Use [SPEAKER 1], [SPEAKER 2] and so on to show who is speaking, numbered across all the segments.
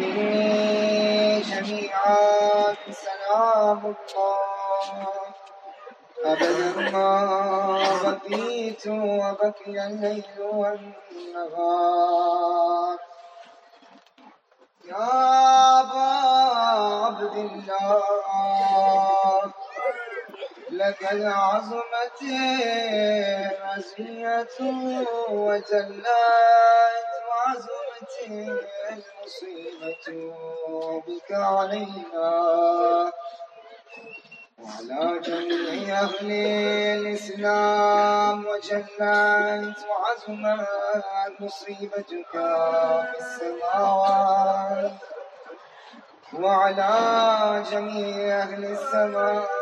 [SPEAKER 1] مني جميعا. سلام الله. أبدا ما بقيت وبقي الليل والنهار. يا أبا عبد الله، لك العظمة رزية وجلت وعظمة المصيبة بك علينا. وعلى جميع أهل الإسلام وجلت وعظمت مصيبتك في السماوات. وعلى جميع أهل السماوات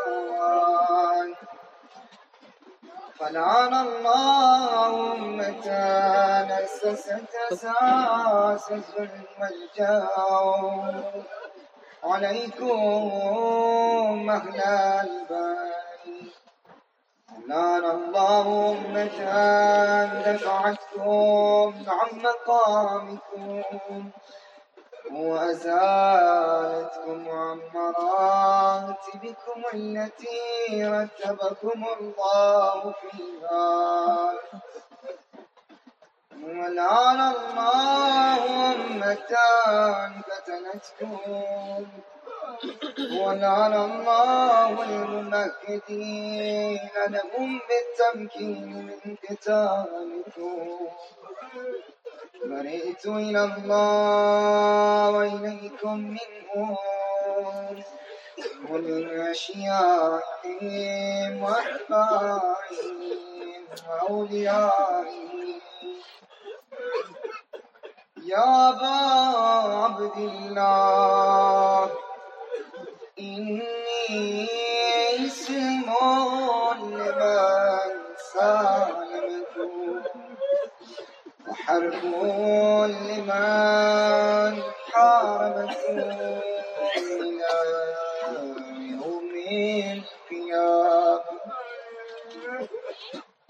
[SPEAKER 1] فلعن الله أمة أسست أساس الظلم والجور عليكم أهل البيت. لعن الله أمة دفعتكم عن مقامكم. وأزالتكم عن مراتبكم التي رتبكم الله فيها. ولعن الله أمة فتنتكم. ولعن الله الممهدين لهم بالتمكين من قتالكم. برئت إلى الله وإليكم منهم. ومن أشيائهم وأتباعهم وأوليائهم. يا أبا عبد الله، إني اسم وحرب لمن حاربكم إلى يوم القيامة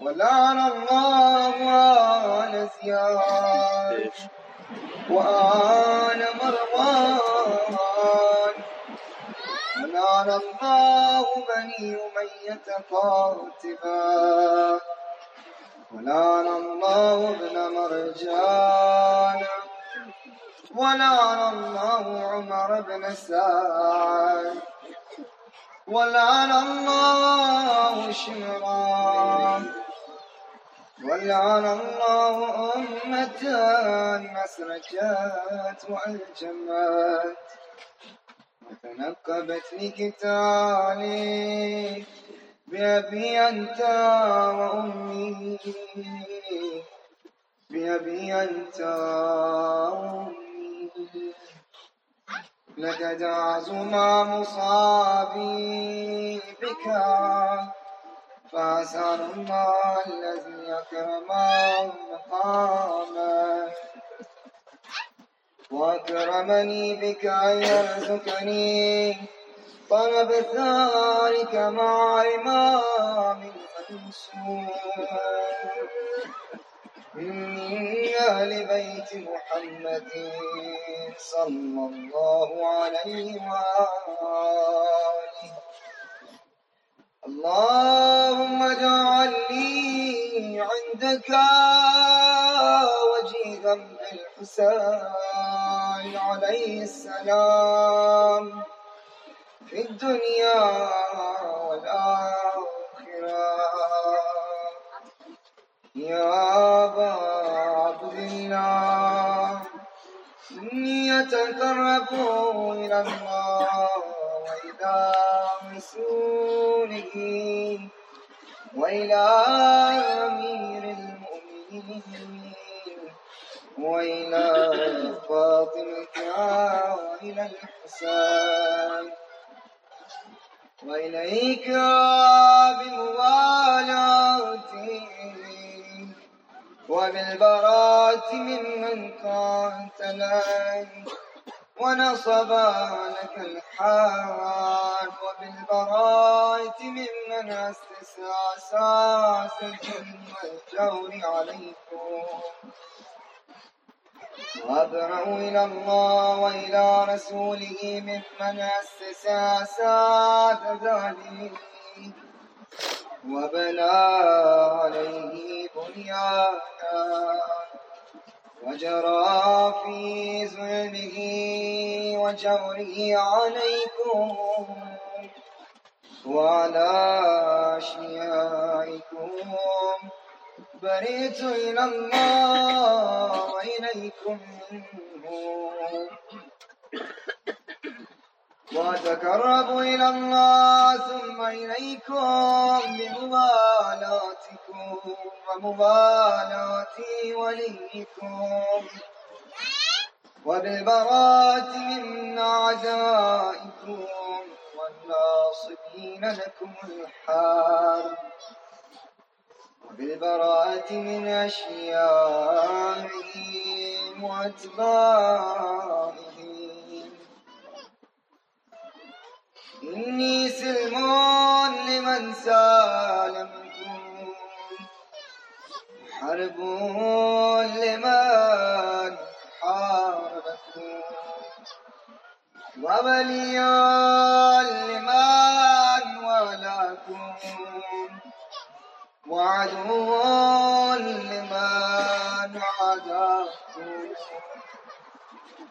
[SPEAKER 1] ولعن الله آل زياد وآل مروان ولعن الله بني أمية قاتبا ولعن الله ابن مرجان. ولعن الله عمر بن سعد. ولعن الله شمران. ولعن الله أمة مسرجات وألجمات وتنقبت لقتالي. بأبي أنت وأمي. بأبي أنت وأمي. لقد عزم مصابي بك، فأسأل الله الذي أكرم مقامك وأكرمني بك أن يرزقني طلب ذلك مع إمام منصور من أهل بيت محمد صلى الله عليه وآله اللهم اجعل لي عندك وجيها بالحسين عليه السلام في الدنيا والآخرة. يا أبا عبد الله إني أتقرب إلى الله، وإلى رسوله، وإلى أمير المؤمنين، وإلى فاطمة وإلى الحسين. وإليك بموالاتي وبالبراءة ممن قاتلك ونصب لك الحال وبالبراءة ممن أسس أساس الجن والجور عليكم. وأبرأ إلى الله وإلى رسوله ممن أسس أساس ذلك وبنى عليه بنيانا وجرى في ظلمه وجوره عليكم وعلى أشيائكم بريت إلى الله وإليكم منه وتقرب إلى الله ثم إليكم بمبالاتكم ومبالات وليكم. وبالبراءة من أعدائكم والناصبين لكم الحال. بالبراءة من أشيائهم وأتباعهم. إني سلم لمن سار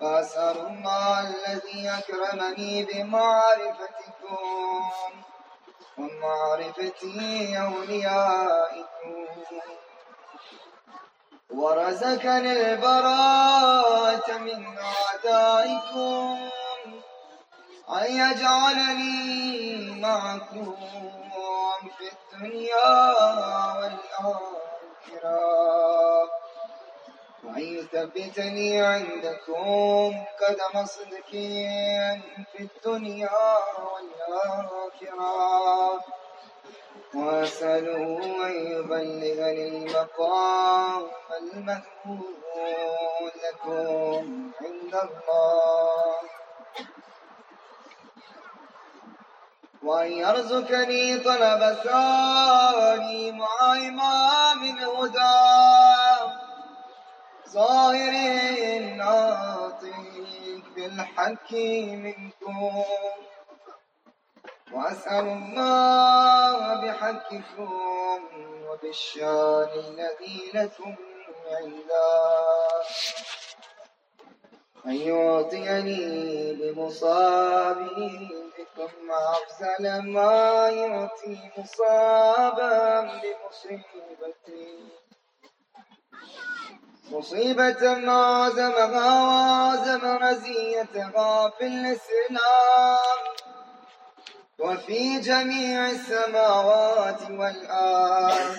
[SPEAKER 1] فأسأل الله الذي أكرمني بمعرفتكم ومعرفة أوليائكم. ورزقني البراءة من أعدائكم، أن يجعلني معكم في الدنيا والآخرة. وأن يثبتني عندكم قدم صدق في الدنيا والآخرة وأسأله أن يبلغني المقام المهمول لكم عند الله وأن يرزقني طلب ثاني مع إمام الهدى ظاهر ناطق بالحق منكم وأسأل الله بحقكم وبالشان الذي لكم عنده أن يعطيني بمصابي بكم أفضل ما يعطي مصابا بمصيبتي مصيبة عازمها وعازم رزيتها في الإسلام وفي جميع السماوات والآرض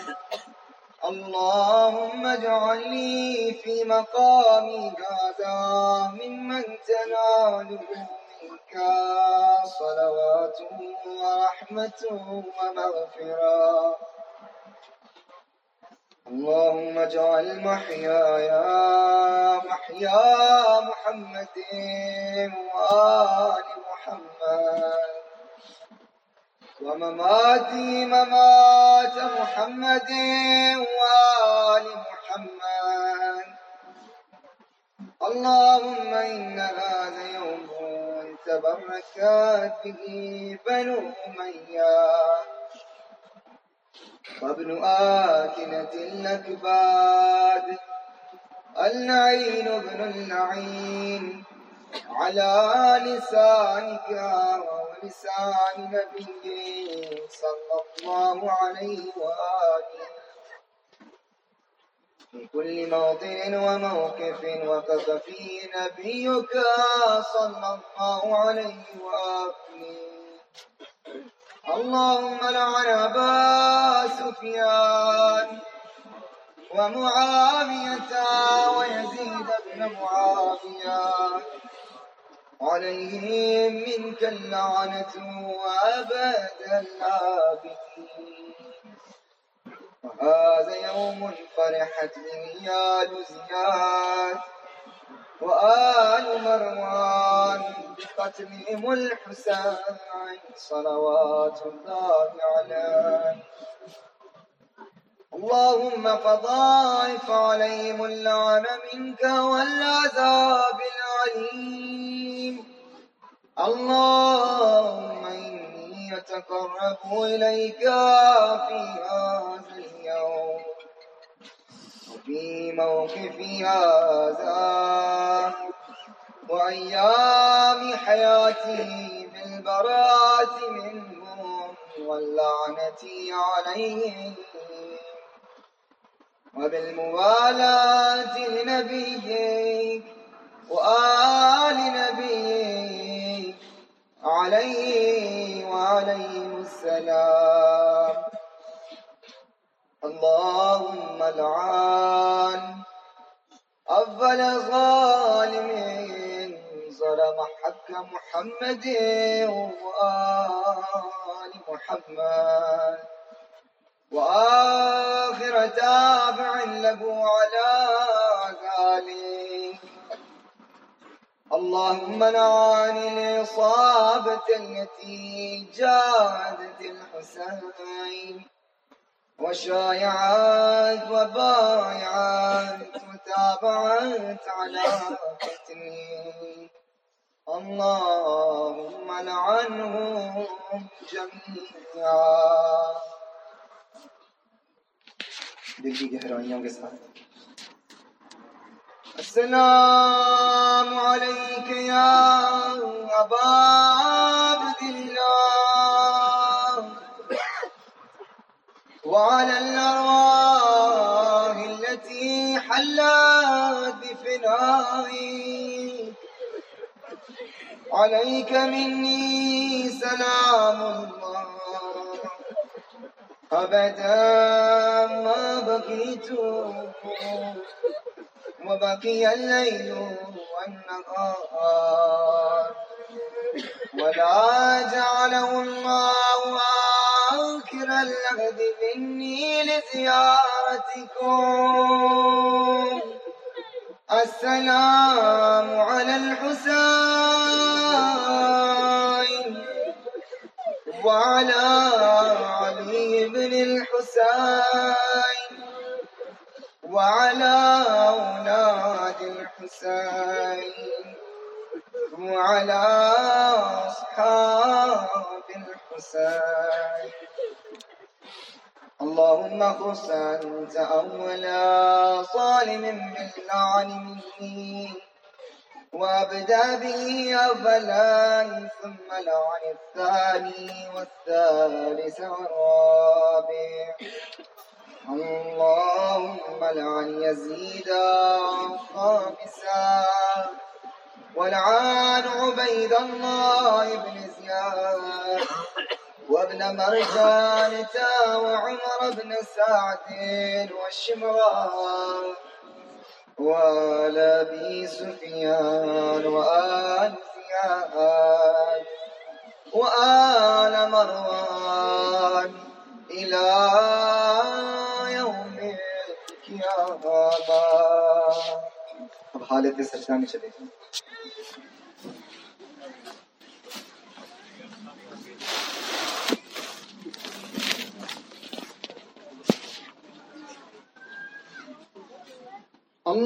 [SPEAKER 1] اللهم اجعل لي في مقامي هذا ممن تناله منك صلوات ورحمة ومغفرة اللهم اجعل محياي محيا محمد وآل محمد. ومماتي ممات محمد وآل محمد. اللهم إن هذا يوم تبركت به بنو أمية. وابن آكنة الأكباد اللعين ابن اللعين على لسانك ولسان نبيه صلى الله عليه وآله. في كل موطن وموقف وقف فيه نبيك صلى الله عليه وآله. اللهم لعن أبا سفيان ومعاوية ويزيد بن معاوية. عليهم منك اللعنة وأبد الآبدين. وهذا يوم فرحت به يا زياد وآل مروان بقتلهم الحسين صلوات الله عليه. اللهم فضائف عليهم اللعن منك والعذاب العليم. اللهم إني أتقرب إليك في هذا وفي موقفي هذا وأيام حياتي بالبراءة منهم واللعنة عليهم وبالموالاة لنبيك وآل نبيك عليه وعليهم السلام. اللهم العان. أفضل ظالم ظلم حق محمد وآل محمد. وآخر تابع له على ذلك. اللهم نعان الإصابة التي جاهدت الحسين. وشايعات وبايعات وتابعت على قتلي اللهم لعنهم جميعا. دل کی گہرائیوں کے ساتھ. السلام علیک یا ابا عبد اللہ وعلى الأرواح التي حلت بفنائي. عليك مني سلام الله. أبدا ما بقيت وبقي الليل والنهار. ولا جعله الله آخر مني لزيارتكم. السلام على الحسين وعلى علي بن الحسين وعلى أولاد الحسين وعلى أصحاب الحسين. اللهم خص أنت أولا صالم باللعن مني وابدأ به أولا، ثم لعن الثاني والثالث والرابع. اللهم لعن يزيد خامسا. ولعن عبيد الله بن زياد. وابن مرجانة وعمر بن سعد والشمران وآل أبي سفيان وآل زياد وآل مروان إلى يوم القيامة. اب حالت سجدہ میں چلے۔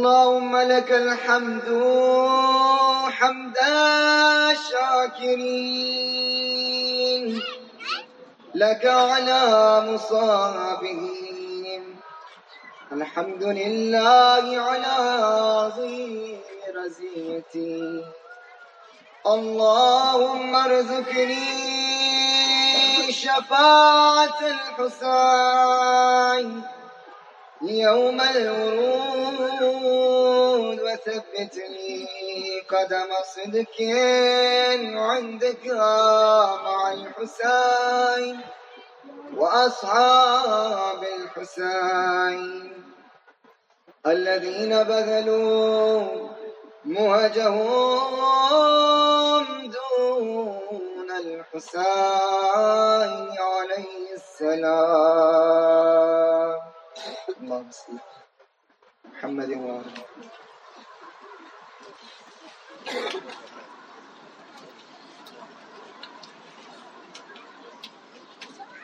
[SPEAKER 1] اللهم لك الحمد حمد الشاكرين لك على مصابهم الحمد لله على عظيم رزيتي. اللهم ارزقني شفاعة الحسين. يوم الورود وثبت لي قدم صدق عندك مع الحسين وأصحاب الحسين الذين بذلوا مهجهم دون الحسين عليه السلام اللهم صل محمد وآله